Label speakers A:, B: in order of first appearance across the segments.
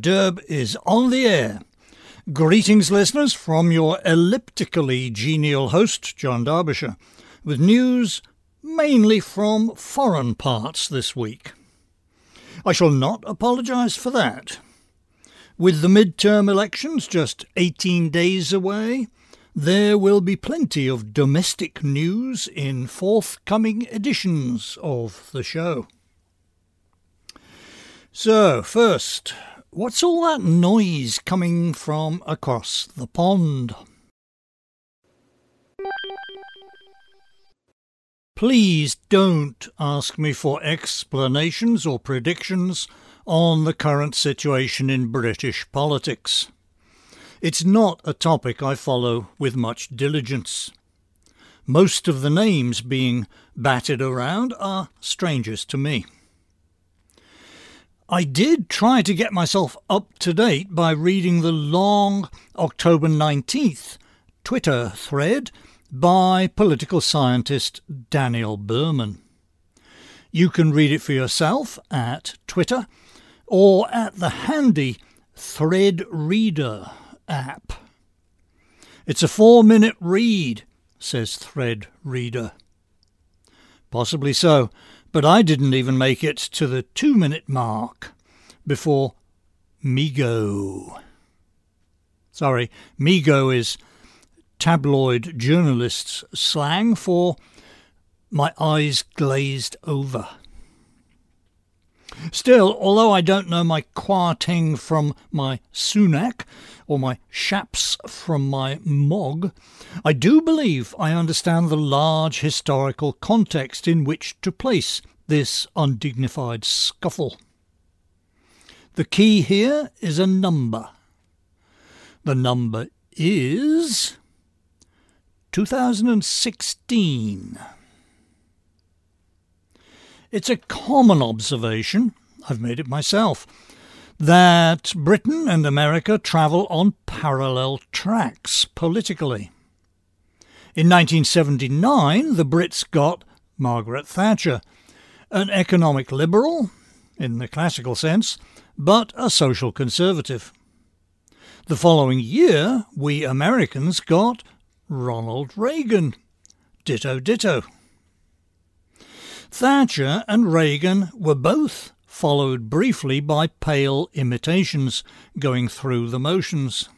A: Derb is on the air. Greetings, listeners, from your elliptically genial host, John Derbyshire, with news mainly from foreign parts this week. I shall not apologise for that. With the midterm elections just 18 days away, there will be plenty of domestic news in forthcoming editions of the show. So, first, what's all that noise coming from across the pond? Please don't ask me for explanations or predictions on the current situation in British politics. It's not a topic I follow with much diligence. Most of the names being batted around are strangers to me. I did try to get myself up to date by reading the long October 19th Twitter thread by political scientist Daniel Berman. You can read it for yourself at Twitter or at the handy Thread Reader app. It's a four minute read, says Thread Reader. Possibly so, but I didn't even make it to the two minute mark before Mego. Sorry, Mego is tabloid journalists' slang for my eyes glazed over. Still, although I don't know my Kwarteng from my Sunak or my Shapps from my Mogg, I do believe I understand the large historical context in which to place this undignified scuffle. The key here is a number. The number is 2016. It's a common observation, I've made it myself, that Britain and America travel on parallel tracks politically. In 1979, the Brits got Margaret Thatcher, an economic liberal, in the classical sense, but a social conservative. The following year, we Americans got Ronald Reagan. Ditto, ditto. Thatcher and Reagan were both followed briefly by pale imitations going through the motions.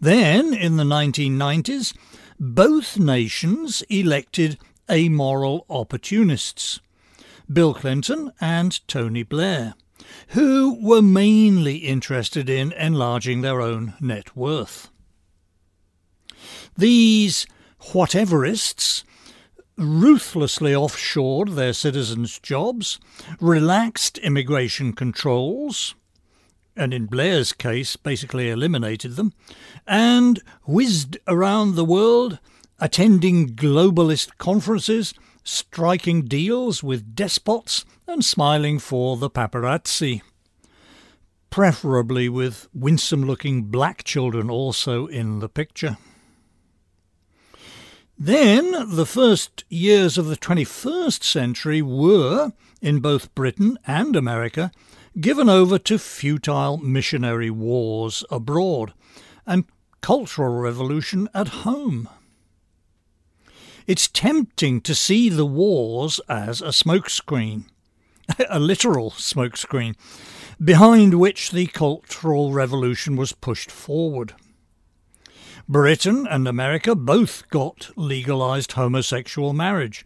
A: Then, in the 1990s, both nations elected amoral opportunists, Bill Clinton and Tony Blair, who were mainly interested in enlarging their own net worth. These whateverists ruthlessly offshored their citizens' jobs, relaxed immigration controls, and in Blair's case, basically eliminated them, and whizzed around the world, attending globalist conferences, striking deals with despots, and smiling for the paparazzi. Preferably with winsome looking black children also in the picture. Then the first years of the 21st century were, in both Britain and America, given over to futile missionary wars abroad and cultural revolution at home. It's tempting to see the wars as a smokescreen, a literal smokescreen, behind which the cultural revolution was pushed forward. Britain and America both got legalized homosexual marriage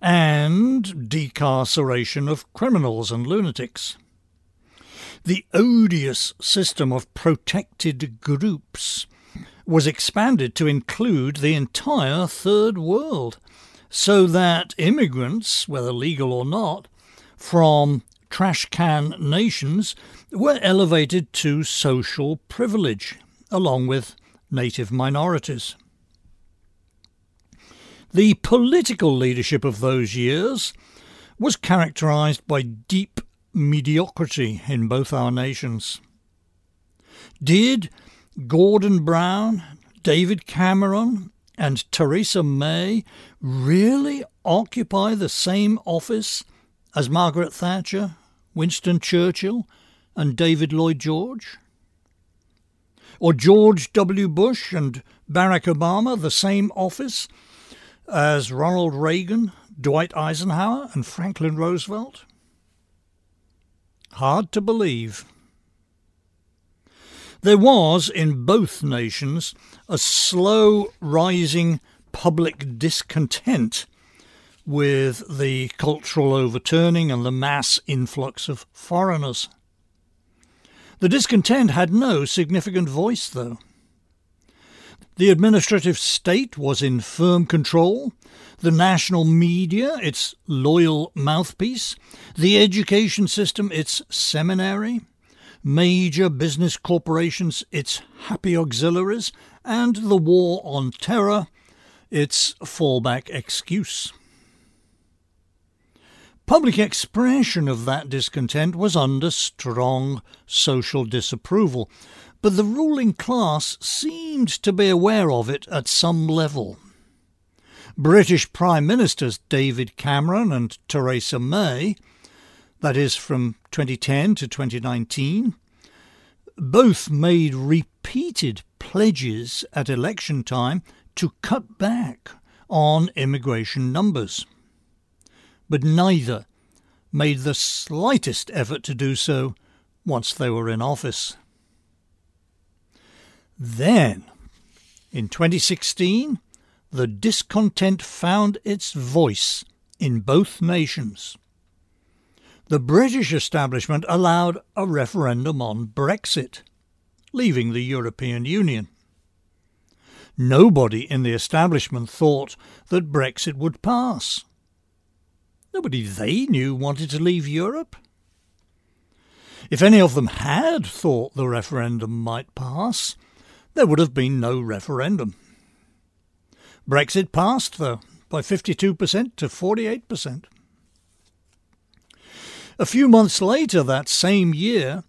A: and decarceration of criminals and lunatics. The odious system of protected groups was expanded to include the entire Third World, so that immigrants, whether legal or not, from trash can nations were elevated to social privilege, along with native minorities. The political leadership of those years was characterized by deep mediocrity in both our nations. Did Gordon Brown, David Cameron, and Theresa May really occupy the same office as Margaret Thatcher, Winston Churchill, and David Lloyd George? Or George W. Bush and Barack Obama, the same office as Ronald Reagan, Dwight Eisenhower, and Franklin Roosevelt? Hard to believe. There was in both nations a slow rising public discontent with the cultural overturning and the mass influx of foreigners. The discontent had no significant voice, though. The administrative state was in firm control, the national media its loyal mouthpiece, the education system its seminary, major business corporations its happy auxiliaries, and the war on terror its fallback excuse. Public expression of that discontent was under strong social disapproval, but the ruling class seemed to be aware of it at some level. British Prime Ministers David Cameron and Theresa May, that is from 2010 to 2019, both made repeated pledges at election time to cut back on immigration numbers but neither made the slightest effort to do so once they were in office. Then, in 2016, the discontent found its voice in both nations. The British establishment allowed a referendum on Brexit, leaving the European Union. Nobody in the establishment thought that Brexit would pass. Nobody they knew wanted to leave Europe. If any of them had thought the referendum might pass, there would have been no referendum. Brexit passed, though, by 52% to 48%. A few months later that same year,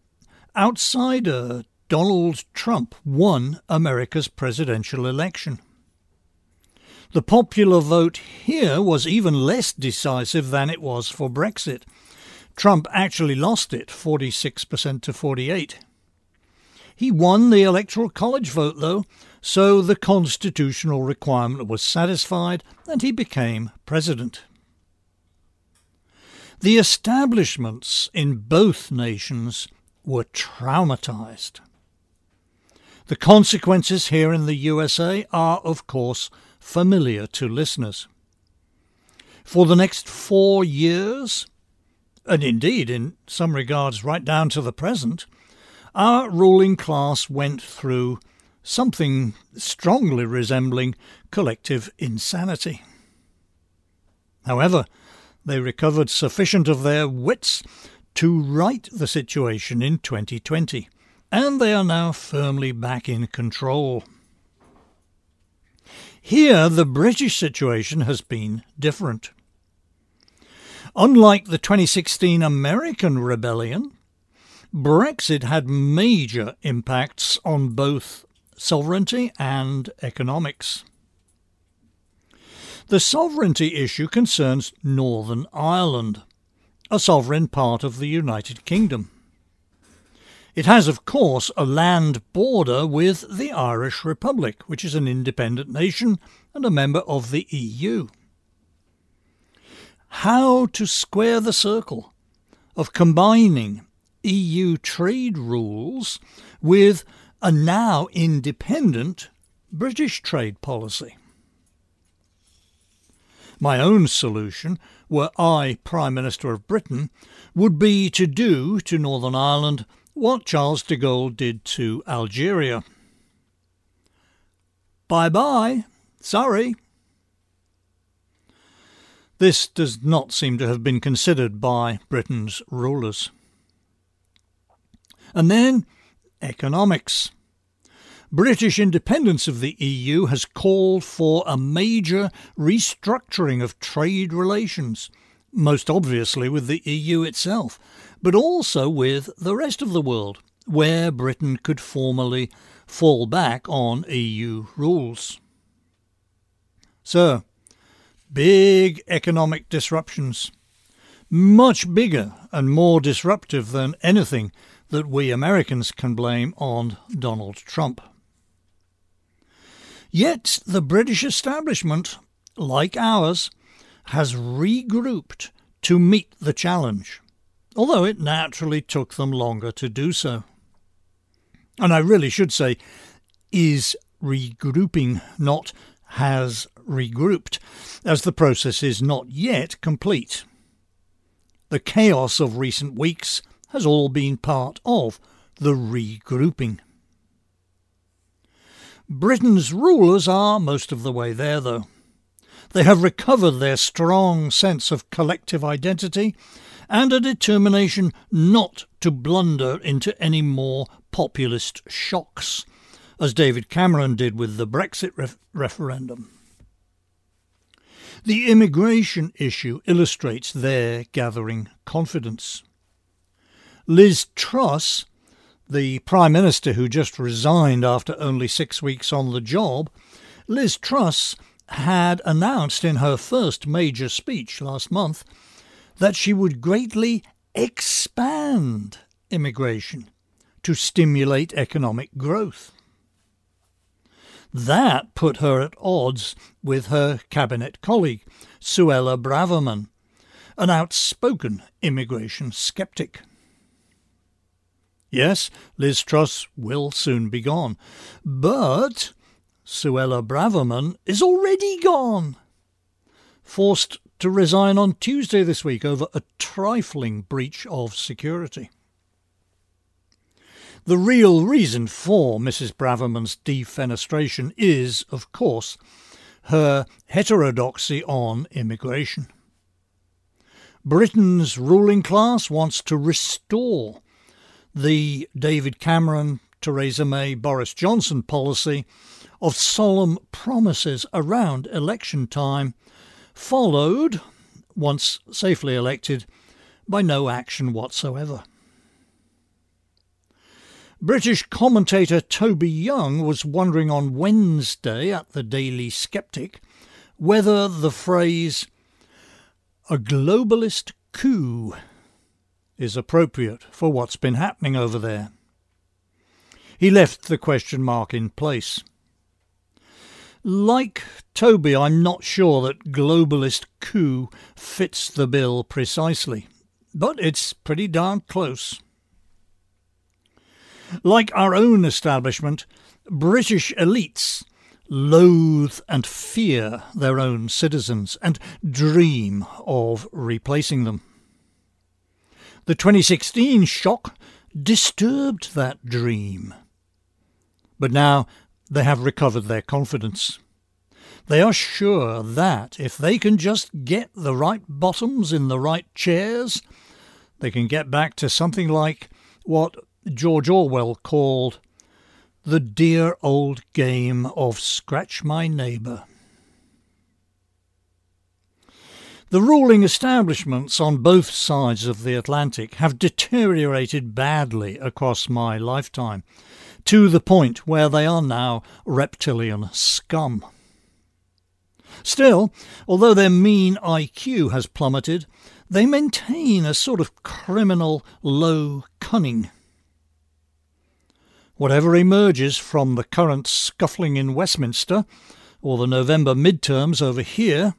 A: outsider Donald Trump won America's presidential election. The popular vote here was even less decisive than it was for Brexit. Trump actually lost it 46% to 48. He won the Electoral College vote, though, so the constitutional requirement was satisfied and he became president. The establishments in both nations were traumatized. The consequences here in the USA are, of course, familiar to listeners. For the next four years, and indeed in some regards right down to the present, our ruling class went through something strongly resembling collective insanity. However, they recovered sufficient of their wits to right the situation in 2020, and they are now firmly back in control. Here, the British situation has been different. Unlike the 2016 American rebellion, Brexit had major impacts on both sovereignty and economics. The sovereignty issue concerns Northern Ireland, a sovereign part of the United Kingdom. It has, of course, a land border with the Irish Republic, which is an independent nation and a member of the EU. How to square the circle of combining EU trade rules with a now independent British trade policy? My own solution, were I Prime Minister of Britain, would be to do to Northern Ireland what Charles de Gaulle did to Algeria. Bye bye. Sorry. This does not seem to have been considered by Britain's rulers. And then economics. British independence of the EU has called for a major restructuring of trade relations, most obviously with the EU itself, but also with the rest of the world, where Britain could formally fall back on EU rules. So, big economic disruptions, much bigger and more disruptive than anything that we Americans can blame on Donald Trump. Yet the British establishment, like ours, has regrouped to meet the challenge, although it naturally took them longer to do so. And I really should say, is regrouping, not has regrouped, as the process is not yet complete. The chaos of recent weeks has all been part of the regrouping. Britain's rulers are most of the way there, though. They have recovered their strong sense of collective identity and a determination not to blunder into any more populist shocks, as David Cameron did with the Brexit ref- referendum. The immigration issue illustrates their gathering confidence. Liz Truss the Prime Minister who just resigned after only six weeks on the job, Liz Truss had announced in her first major speech last month that she would greatly expand immigration to stimulate economic growth. That put her at odds with her cabinet colleague, Suella Braverman, an outspoken immigration skeptic. Yes, Liz Truss will soon be gone. But Suella Braverman is already gone. Forced to resign on Tuesday this week over a trifling breach of security. The real reason for Mrs. Braverman's defenestration is, of course, her heterodoxy on immigration. Britain's ruling class wants to restore the David Cameron, Theresa May, Boris Johnson policy of solemn promises around election time, followed, once safely elected, by no action whatsoever. British commentator Toby Young was wondering on Wednesday at the Daily Sceptic whether the phrase a globalist coup is appropriate for what's been happening over there. He left the question mark in place. Like Toby, I'm not sure that globalist coup fits the bill precisely, but it's pretty darn close. Like our own establishment, British elites loathe and fear their own citizens and dream of replacing them. The 2016 shock disturbed that dream. But now they have recovered their confidence. They are sure that if they can just get the right bottoms in the right chairs, they can get back to something like what George Orwell called the dear old game of scratch my neighbour. The ruling establishments on both sides of the Atlantic have deteriorated badly across my lifetime, to the point where they are now reptilian scum. Still, although their mean IQ has plummeted, they maintain a sort of criminal low cunning. Whatever emerges from the current scuffling in Westminster, or the November midterms over here,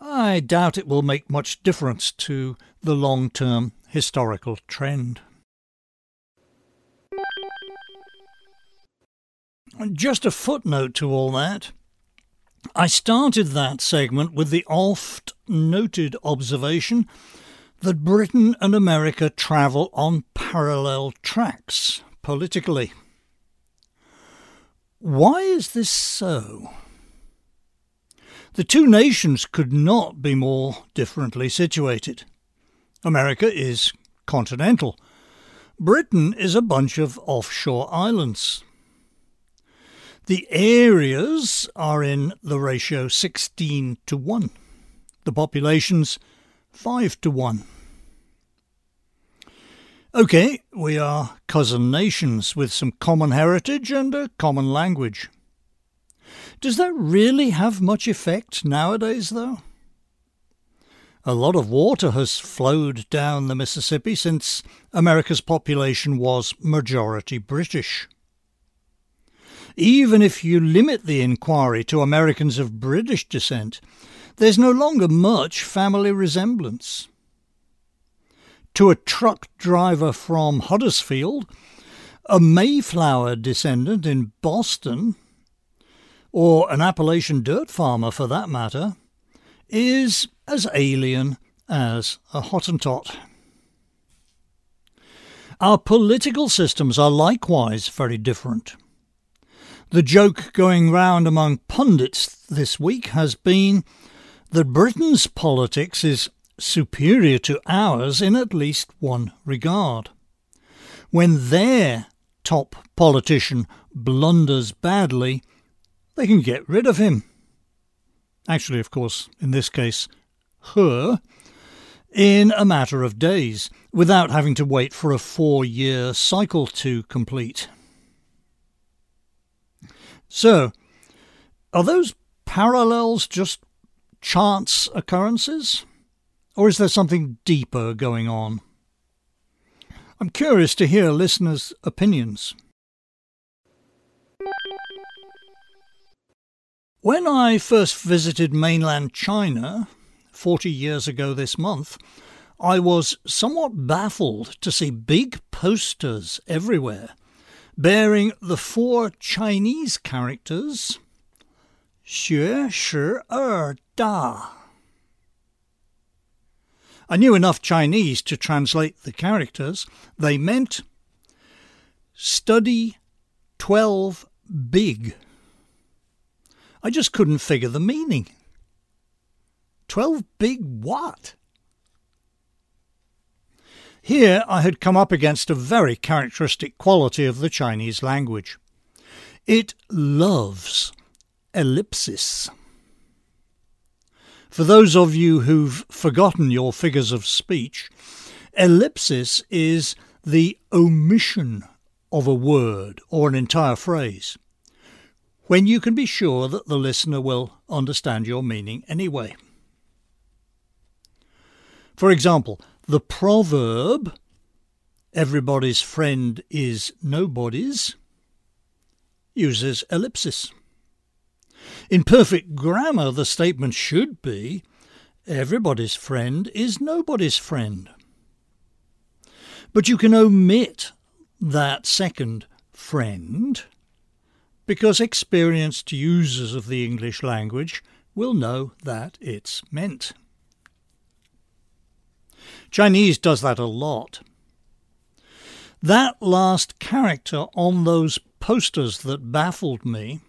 A: I doubt it will make much difference to the long term historical trend. Just a footnote to all that. I started that segment with the oft noted observation that Britain and America travel on parallel tracks politically. Why is this so? The two nations could not be more differently situated. America is continental. Britain is a bunch of offshore islands. The areas are in the ratio 16 to 1. The populations 5 to 1. OK, we are cousin nations with some common heritage and a common language. Does that really have much effect nowadays, though? A lot of water has flowed down the Mississippi since America's population was majority British. Even if you limit the inquiry to Americans of British descent, there's no longer much family resemblance. To a truck driver from Huddersfield, a Mayflower descendant in Boston, or an Appalachian dirt farmer for that matter, is as alien as a Hottentot. Our political systems are likewise very different. The joke going round among pundits this week has been that Britain's politics is superior to ours in at least one regard. When their top politician blunders badly, they can get rid of him actually, of course, in this case, her, in a matter of days, without having to wait for a four year cycle to complete. So, are those parallels just chance occurrences? Or is there something deeper going on? I'm curious to hear listeners' opinions. When I first visited mainland China 40 years ago this month, I was somewhat baffled to see big posters everywhere bearing the four Chinese characters 学识二大. I knew enough Chinese to translate the characters. They meant study 12 big. I just couldn't figure the meaning. Twelve big what? Here I had come up against a very characteristic quality of the Chinese language. It loves ellipsis. For those of you who've forgotten your figures of speech, ellipsis is the omission of a word or an entire phrase when you can be sure that the listener will understand your meaning anyway. For example, the proverb, everybody's friend is nobody's, uses ellipsis. In perfect grammar, the statement should be, everybody's friend is nobody's friend. But you can omit that second friend because experienced users of the English language will know that it's meant. Chinese does that a lot. That last character on those posters that baffled me,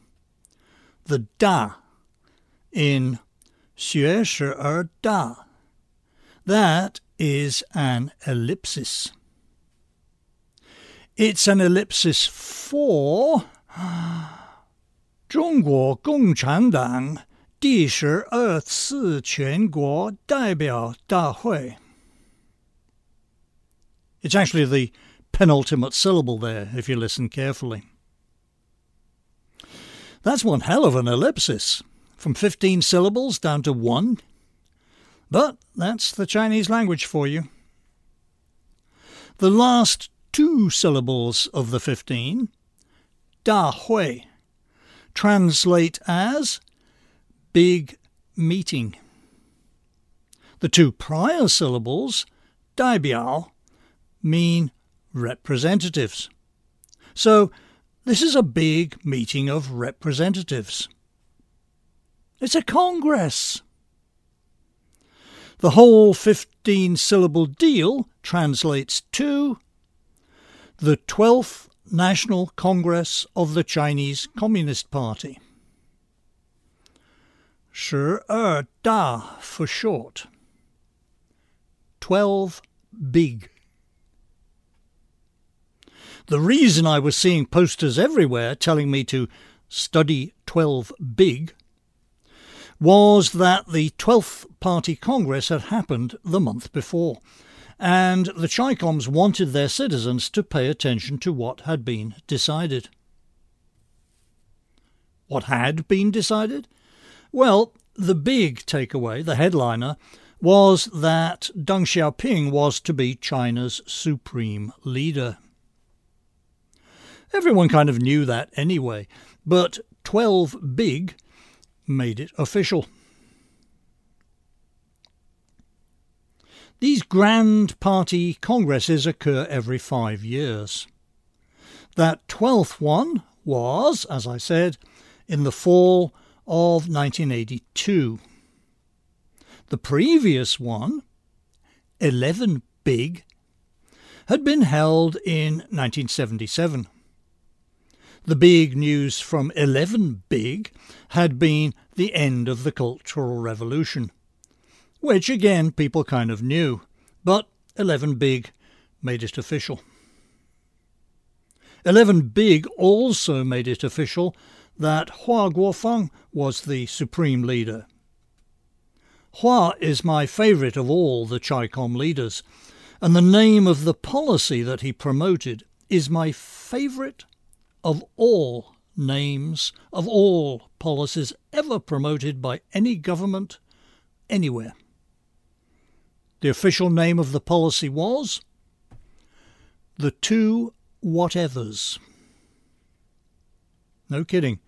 A: the da in 学识而大, that is an ellipsis. It's an ellipsis for 中国共产党第十二次全国代表大会. It's actually the penultimate syllable there, if you listen carefully. That's one hell of an ellipsis, from 15 syllables down to one. But that's the Chinese language for you. The last two syllables of the 15 Da Hui translate as big meeting. The two prior syllables, Daibiao, mean representatives. So, this is a big meeting of representatives. It's a congress. The whole 15 syllable deal translates to the 12th National Congress of the Chinese Communist Party. Shi er da for short. 12 big the reason I was seeing posters everywhere telling me to study 12 big was that the 12th Party Congress had happened the month before, and the Chicoms wanted their citizens to pay attention to what had been decided. What had been decided? Well, the big takeaway, the headliner, was that Deng Xiaoping was to be China's supreme leader. Everyone kind of knew that anyway, but 12 Big made it official. These grand party congresses occur every five years. That 12th one was, as I said, in the fall of 1982. The previous one, 11 Big, had been held in 1977. The big news from 11 Big had been the end of the Cultural Revolution, which again people kind of knew, but 11 Big made it official. 11 Big also made it official that Hua Guofeng was the supreme leader. Hua is my favourite of all the CHICOM leaders, and the name of the policy that he promoted is my favourite of all names of all policies ever promoted by any government anywhere. The official name of the policy was the two whatevers. No kidding.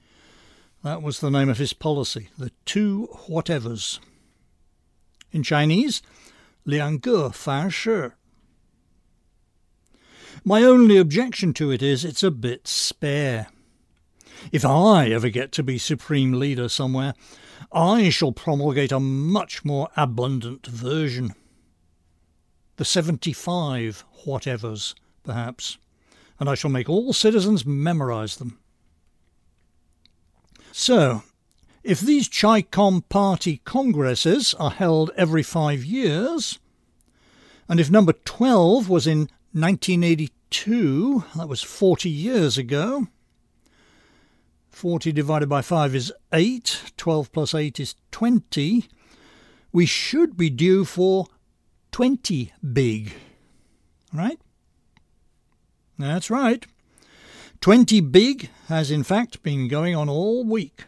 A: That was the name of his policy, the two whatevers. In Chinese, Liang Ge Fan Shi. My only objection to it is it's a bit spare. If I ever get to be supreme leader somewhere, I shall promulgate a much more abundant version. The 75 whatevers, perhaps, and I shall make all citizens memorize them. So, if these CHICOM party congresses are held every five years, and if number 12 was in 1982, that was 40 years ago, 40 divided by 5 is 8, 12 plus 8 is 20, we should be due for 20 big, right? That's right. 20 Big has in fact been going on all week.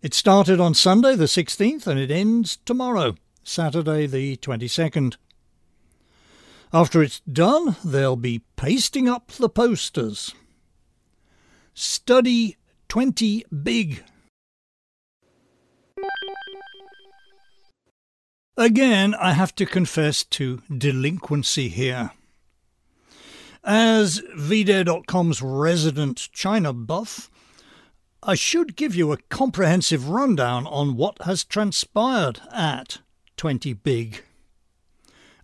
A: It started on Sunday the 16th and it ends tomorrow, Saturday the 22nd. After it's done, they'll be pasting up the posters. Study 20 Big. Again, I have to confess to delinquency here. As VDare.com's resident China buff, I should give you a comprehensive rundown on what has transpired at 20 Big.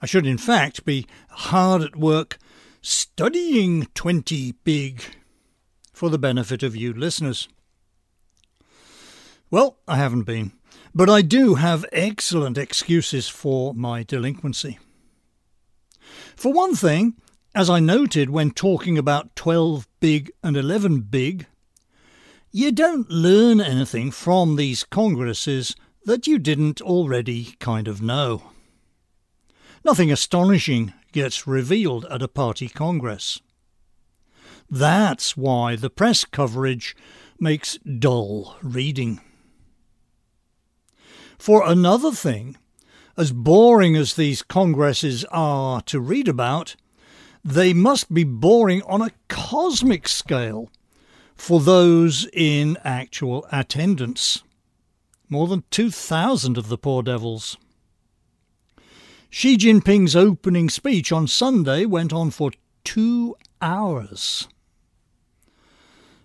A: I should, in fact, be hard at work studying 20 Big for the benefit of you listeners. Well, I haven't been, but I do have excellent excuses for my delinquency. For one thing, as I noted when talking about 12 big and 11 big, you don't learn anything from these congresses that you didn't already kind of know. Nothing astonishing gets revealed at a party congress. That's why the press coverage makes dull reading. For another thing, as boring as these congresses are to read about, they must be boring on a cosmic scale for those in actual attendance. More than 2,000 of the poor devils. Xi Jinping's opening speech on Sunday went on for two hours.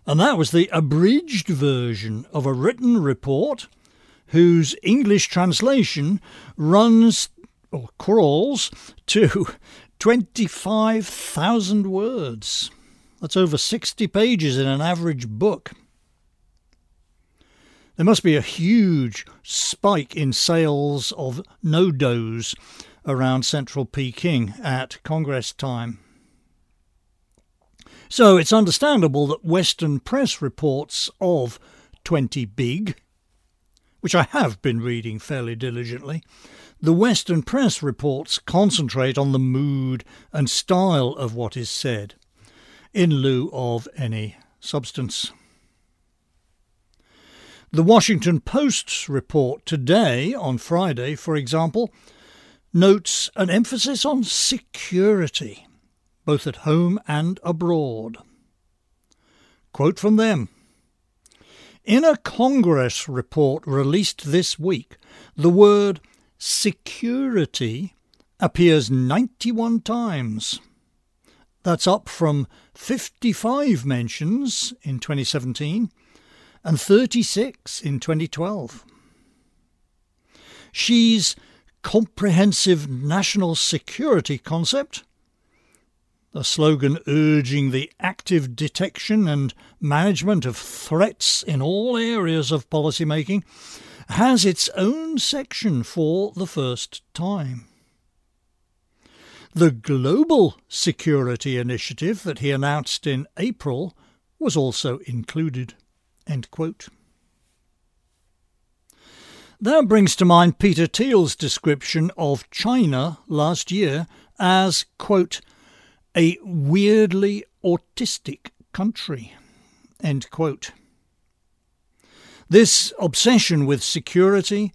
A: And that was the abridged version of a written report whose English translation runs or crawls to 25,000 words. That's over 60 pages in an average book. There must be a huge spike in sales of NoDoz around central Peking at Congress time. So it's understandable that Western press reports of 20 Big, which I have been reading fairly diligently, the Western press reports concentrate on the mood and style of what is said, in lieu of any substance. The Washington Post's report today, on Friday, for example, notes an emphasis on security, both at home and abroad. Quote from them In a Congress report released this week, the word security appears 91 times. That's up from 55 mentions in 2017 and 36 in 2012. Xi's comprehensive national security concept, a slogan urging the active detection and management of threats in all areas of policymaking, has its own section for the first time. The Global Security Initiative that he announced in April was also included. That brings to mind Peter Thiel's description of China last year as, quote, a weirdly autistic country, end quote. This obsession with security,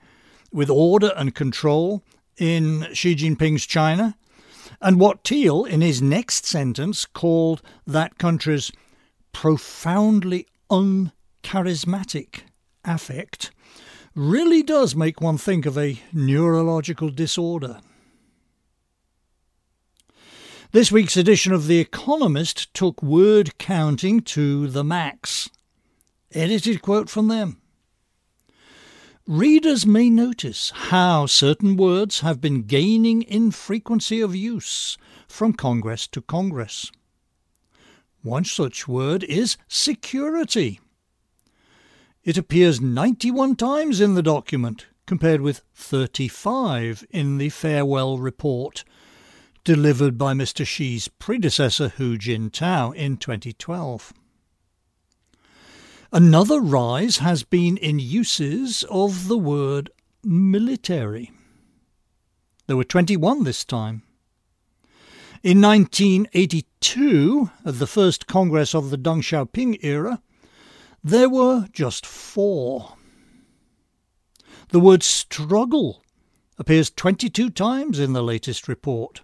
A: with order and control in Xi Jinping's China, and what Thiel, in his next sentence, called that country's profoundly uncharismatic affect really does make one think of a neurological disorder. This week's edition of The Economist took word counting to the max. Edited quote from them. Readers may notice how certain words have been gaining in frequency of use from Congress to Congress. One such word is security. It appears 91 times in the document, compared with 35 in the farewell report delivered by Mr. Xi's predecessor Hu Jintao in 2012. Another rise has been in uses of the word military. There were 21 this time. In 1982, at the first Congress of the Deng Xiaoping era, there were just four. The word struggle appears 22 times in the latest report.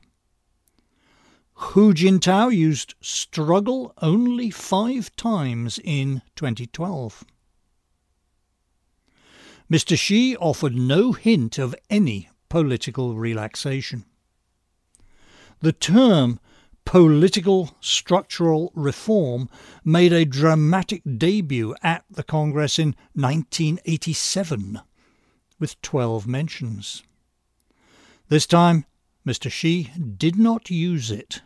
A: Hu Jintao used struggle only five times in 2012. Mr. Xi offered no hint of any political relaxation. The term political structural reform made a dramatic debut at the Congress in 1987 with 12 mentions. This time, Mr. Xi did not use it.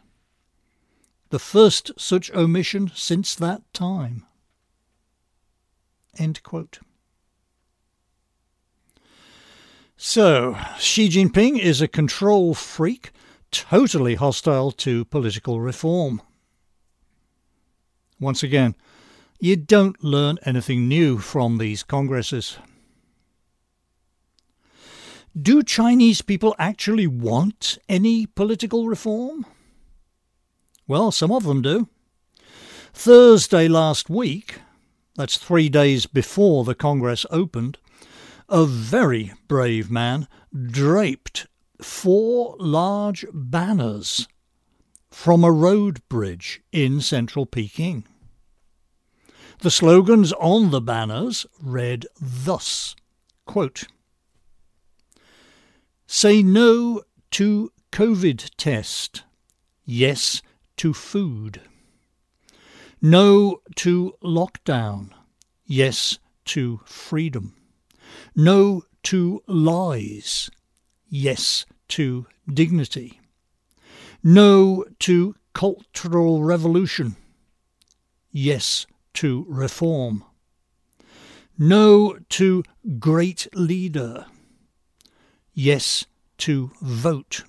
A: The first such omission since that time. So, Xi Jinping is a control freak totally hostile to political reform. Once again, you don't learn anything new from these congresses. Do Chinese people actually want any political reform? Well, some of them do. Thursday last week, that's three days before the Congress opened, a very brave man draped four large banners from a road bridge in central Peking. The slogans on the banners read thus quote, Say no to COVID test, yes to food. No to lockdown, yes to freedom. No to lies, yes to dignity. No to cultural revolution. Yes to reform. No to great leader. Yes to vote.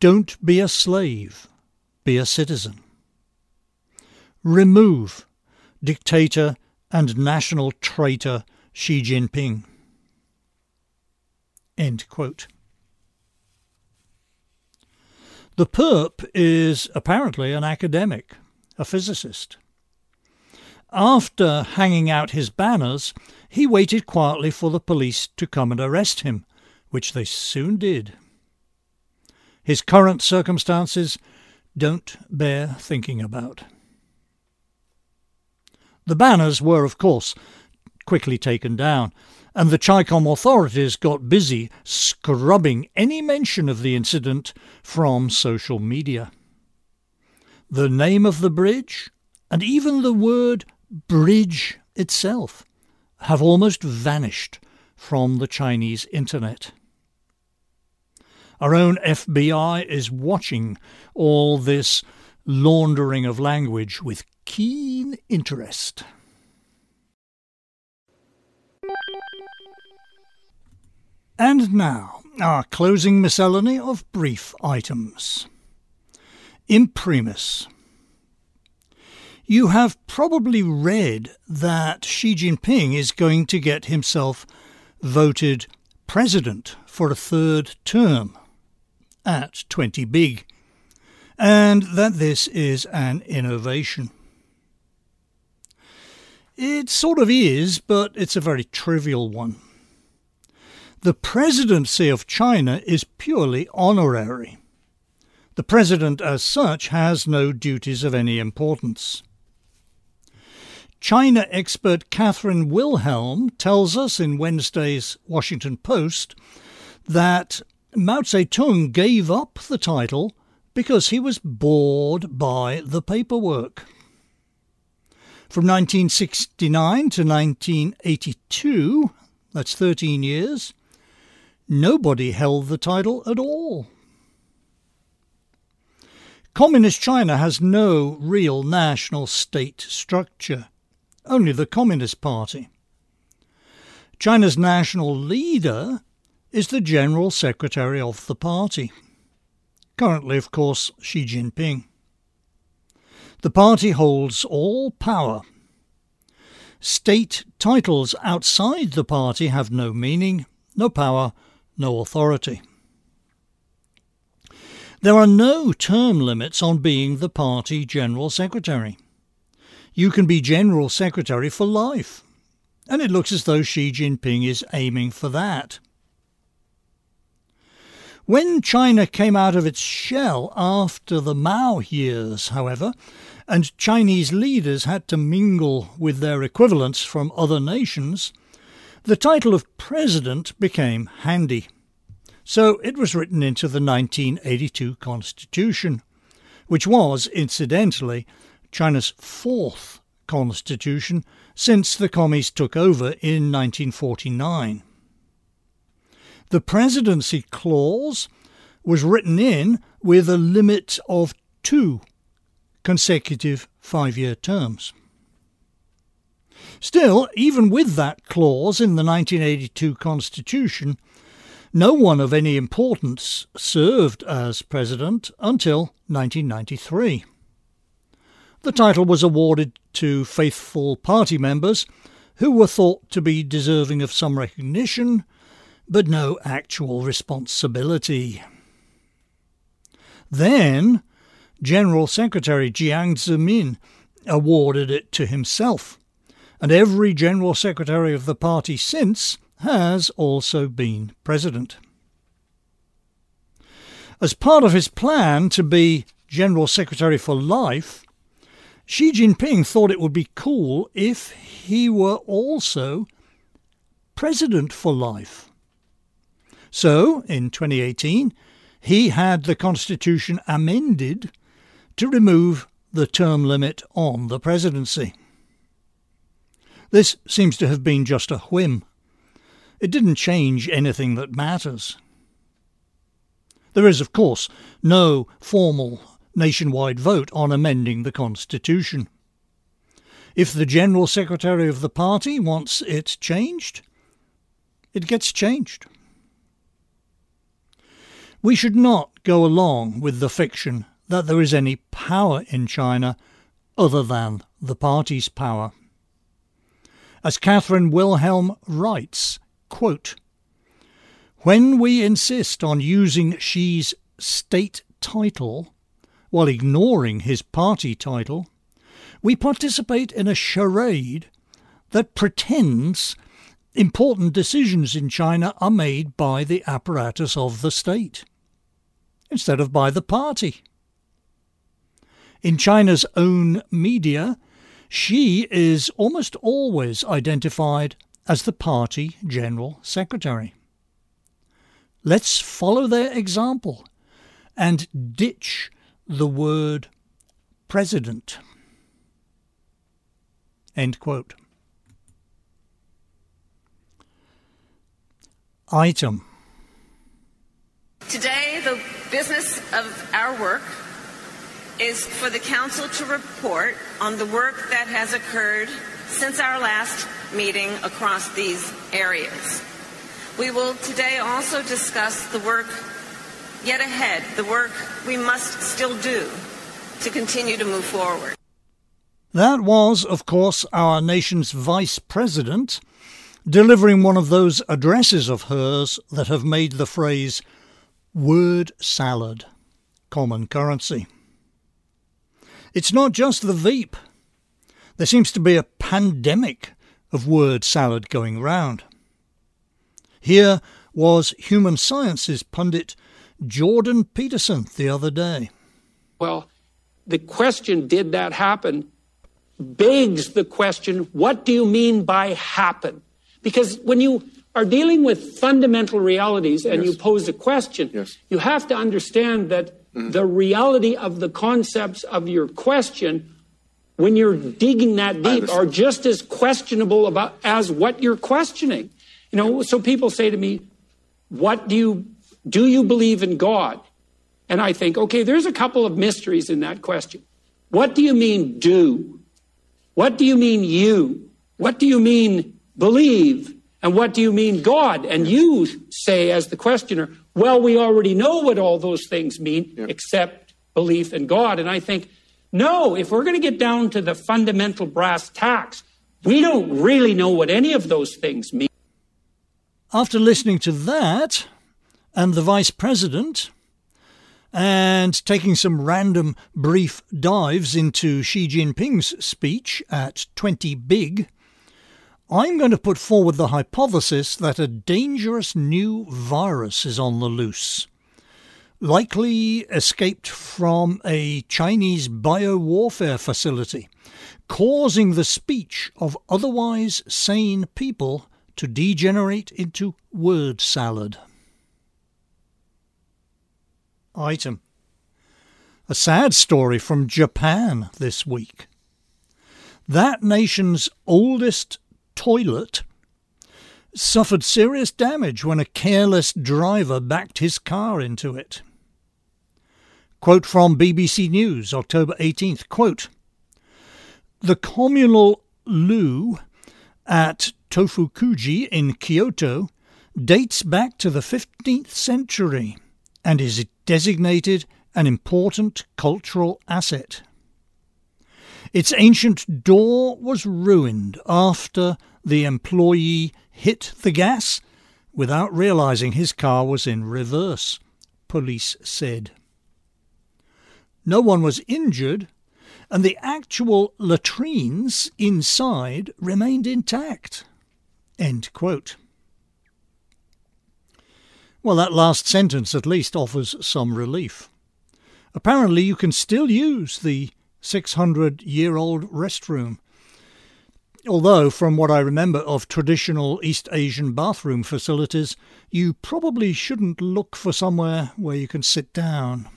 A: Don't be a slave, be a citizen. Remove dictator and national traitor Xi Jinping. The perp is apparently an academic, a physicist. After hanging out his banners, he waited quietly for the police to come and arrest him, which they soon did. His current circumstances don't bear thinking about. The banners were, of course, quickly taken down, and the CHICOM authorities got busy scrubbing any mention of the incident from social media. The name of the bridge, and even the word bridge itself, have almost vanished from the Chinese internet. Our own FBI is watching all this laundering of language with keen interest. And now, our closing miscellany of brief items. Imprimis. You have probably read that Xi Jinping is going to get himself voted president for a third term at 20 big, and that this is an innovation. It sort of is, but it's a very trivial one. The presidency of China is purely honorary. The president, as such, has no duties of any importance. China expert Katherine Wilhelm tells us in Wednesday's Washington Post that Mao Zedong gave up the title because he was bored by the paperwork. From 1969 to 1982, that's 13 years, nobody held the title at all. Communist China has no real national state structure, only the Communist Party. China's national leader is the General Secretary of the party. Currently, of course, Xi Jinping. The party holds all power. State titles outside the party have no meaning, no power, no authority. There are no term limits on being the party General Secretary. You can be General Secretary for life, and it looks as though Xi Jinping is aiming for that. When China came out of its shell after the Mao years, however, and Chinese leaders had to mingle with their equivalents from other nations, the title of president became handy. So it was written into the 1982 constitution, which was, incidentally, China's fourth constitution since the commies took over in 1949. The presidency clause was written in with a limit of two consecutive five year terms. Still, even with that clause in the 1982 Constitution, no one of any importance served as president until 1993. The title was awarded to faithful party members who were thought to be deserving of some recognition, but no actual responsibility. Then, General Secretary Jiang Zemin awarded it to himself, and every General Secretary of the party since has also been president. As part of his plan to be General Secretary for life, Xi Jinping thought it would be cool if he were also President for life. So, in 2018, he had the Constitution amended to remove the term limit on the presidency. This seems to have been just a whim. It didn't change anything that matters. There is, of course, no formal nationwide vote on amending the Constitution. If the General Secretary of the party wants it changed, it gets changed. We should not go along with the fiction that there is any power in China other than the party's power. As Katherine Wilhelm writes, quote, When we insist on using Xi's state title while ignoring his party title, we participate in a charade that pretends important decisions in China are made by the apparatus of the state instead of by the party. In China's own media, Xi is almost always identified as the party general secretary. Let's follow their example and ditch the word president. End quote. Item.
B: Today, the business of our work is for the Council to report on the work that has occurred since our last meeting across these areas. We will today also discuss the work yet ahead, the work we must still do to continue to move forward.
A: That was, of course, our nation's Vice President delivering one of those addresses of hers that have made the phrase word salad common currency. It's not just the Veep. There seems to be a pandemic of word salad going round. Here was human sciences pundit Jordan Peterson the other day.
C: Well, the question, did that happen, begs the question, what do you mean by happen? Because when you are dealing with fundamental realities and yes. you pose a question, yes. you have to understand that mm. the reality of the concepts of your question when you're digging that deep are just as questionable about as what you're questioning. You know, so people say to me, what do you do you believe in God? And I think, okay, there's a couple of mysteries in that question. What do you mean do? What do you mean you? What do you mean believe? And what do you mean God? And you say, as the questioner, well, we already know what all those things mean, yep. except belief in God. And I think, no, if we're going to get down to the fundamental brass tacks, we don't really know what any of those things mean.
A: After listening to that, and the Vice President, and taking some random brief dives into Xi Jinping's speech at 20 Big, I'm going to put forward the hypothesis that a dangerous new virus is on the loose. Likely escaped from a Chinese biowarfare facility, causing the speech of otherwise sane people to degenerate into word salad. Item. A sad story from Japan this week. That nation's oldest toilet suffered serious damage when a careless driver backed his car into it. Quote from BBC News, October 18th. Quote, the communal loo at Tofukuji in Kyoto dates back to the 15th century and is designated an important cultural asset. Its ancient door was ruined after the employee hit the gas without realizing his car was in reverse, police said. No one was injured, and the actual latrines inside remained intact. Well, that last sentence at least offers some relief. Apparently, you can still use the 600 year old restroom Although, from what I remember of traditional East Asian bathroom facilities, you probably shouldn't look for somewhere where you can sit down.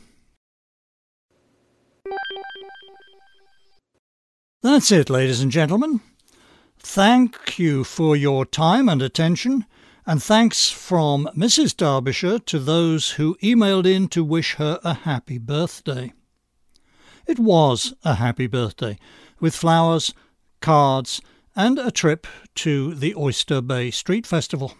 A: That's it, ladies and gentlemen. Thank you for your time and attention, and thanks from Mrs. Derbyshire to those who emailed in to wish her a happy birthday. It was a happy birthday, with flowers, cards, and a trip to the Oyster Bay Street Festival.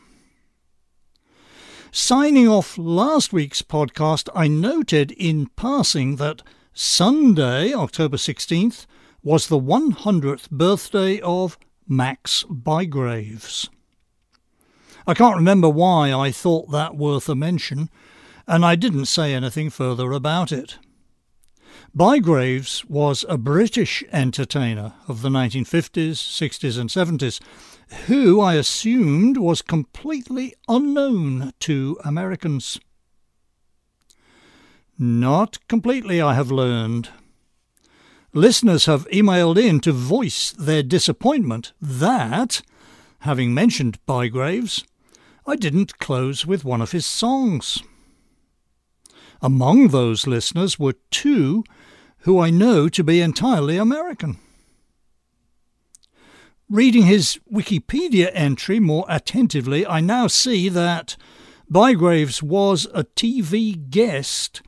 A: Signing off last week's podcast, I noted in passing that Sunday, October 16th, was the 100th birthday of Max Bygraves. I can't remember why I thought that worth a mention, and I didn't say anything further about it. Bygraves was a British entertainer of the 1950s, 60s, and 70s who I assumed was completely unknown to Americans. Not completely, I have learned. Listeners have emailed in to voice their disappointment that, having mentioned Bygraves, I didn't close with one of his songs. Among those listeners were two who I know to be entirely American. Reading his Wikipedia entry more attentively, I now see that Bygraves was a TV guest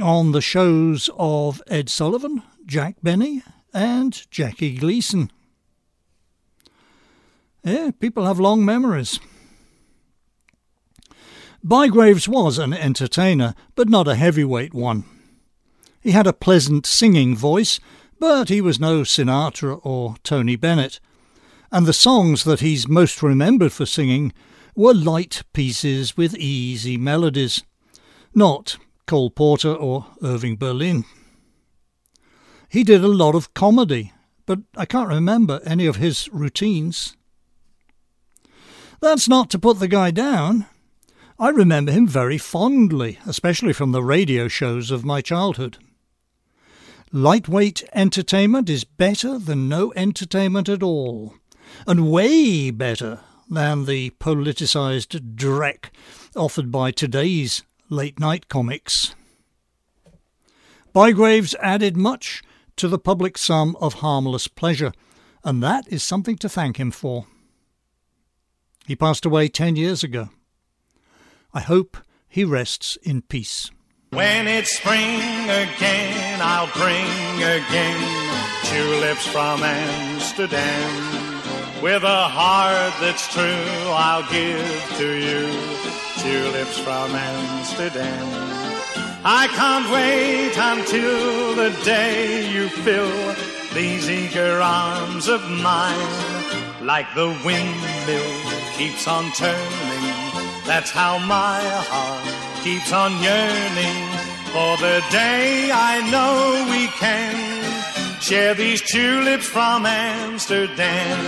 A: on the shows of Ed Sullivan, Jack Benny, and Jackie Gleason. Yeah, people have long memories. Bygraves was an entertainer, but not a heavyweight one. He had a pleasant singing voice, but he was no Sinatra or Tony Bennett, and the songs that he's most remembered for singing were light pieces with easy melodies, not Cole Porter or Irving Berlin. He did a lot of comedy, but I can't remember any of his routines. That's not to put the guy down. I remember him very fondly, especially from the radio shows of my childhood. Lightweight entertainment is better than no entertainment at all, and way better than the politicised dreck offered by today's late night comics. Bygraves added much to the public sum of harmless pleasure, and that is something to thank him for. He passed away ten years ago. I hope he rests in peace.
D: When it's spring again, I'll bring again tulips from Amsterdam. With a heart that's true, I'll give to you tulips from Amsterdam. I can't wait until the day you fill these eager arms of mine like the windmill keeps on turning that's how my heart keeps on yearning for the day I know we can share these tulips from Amsterdam.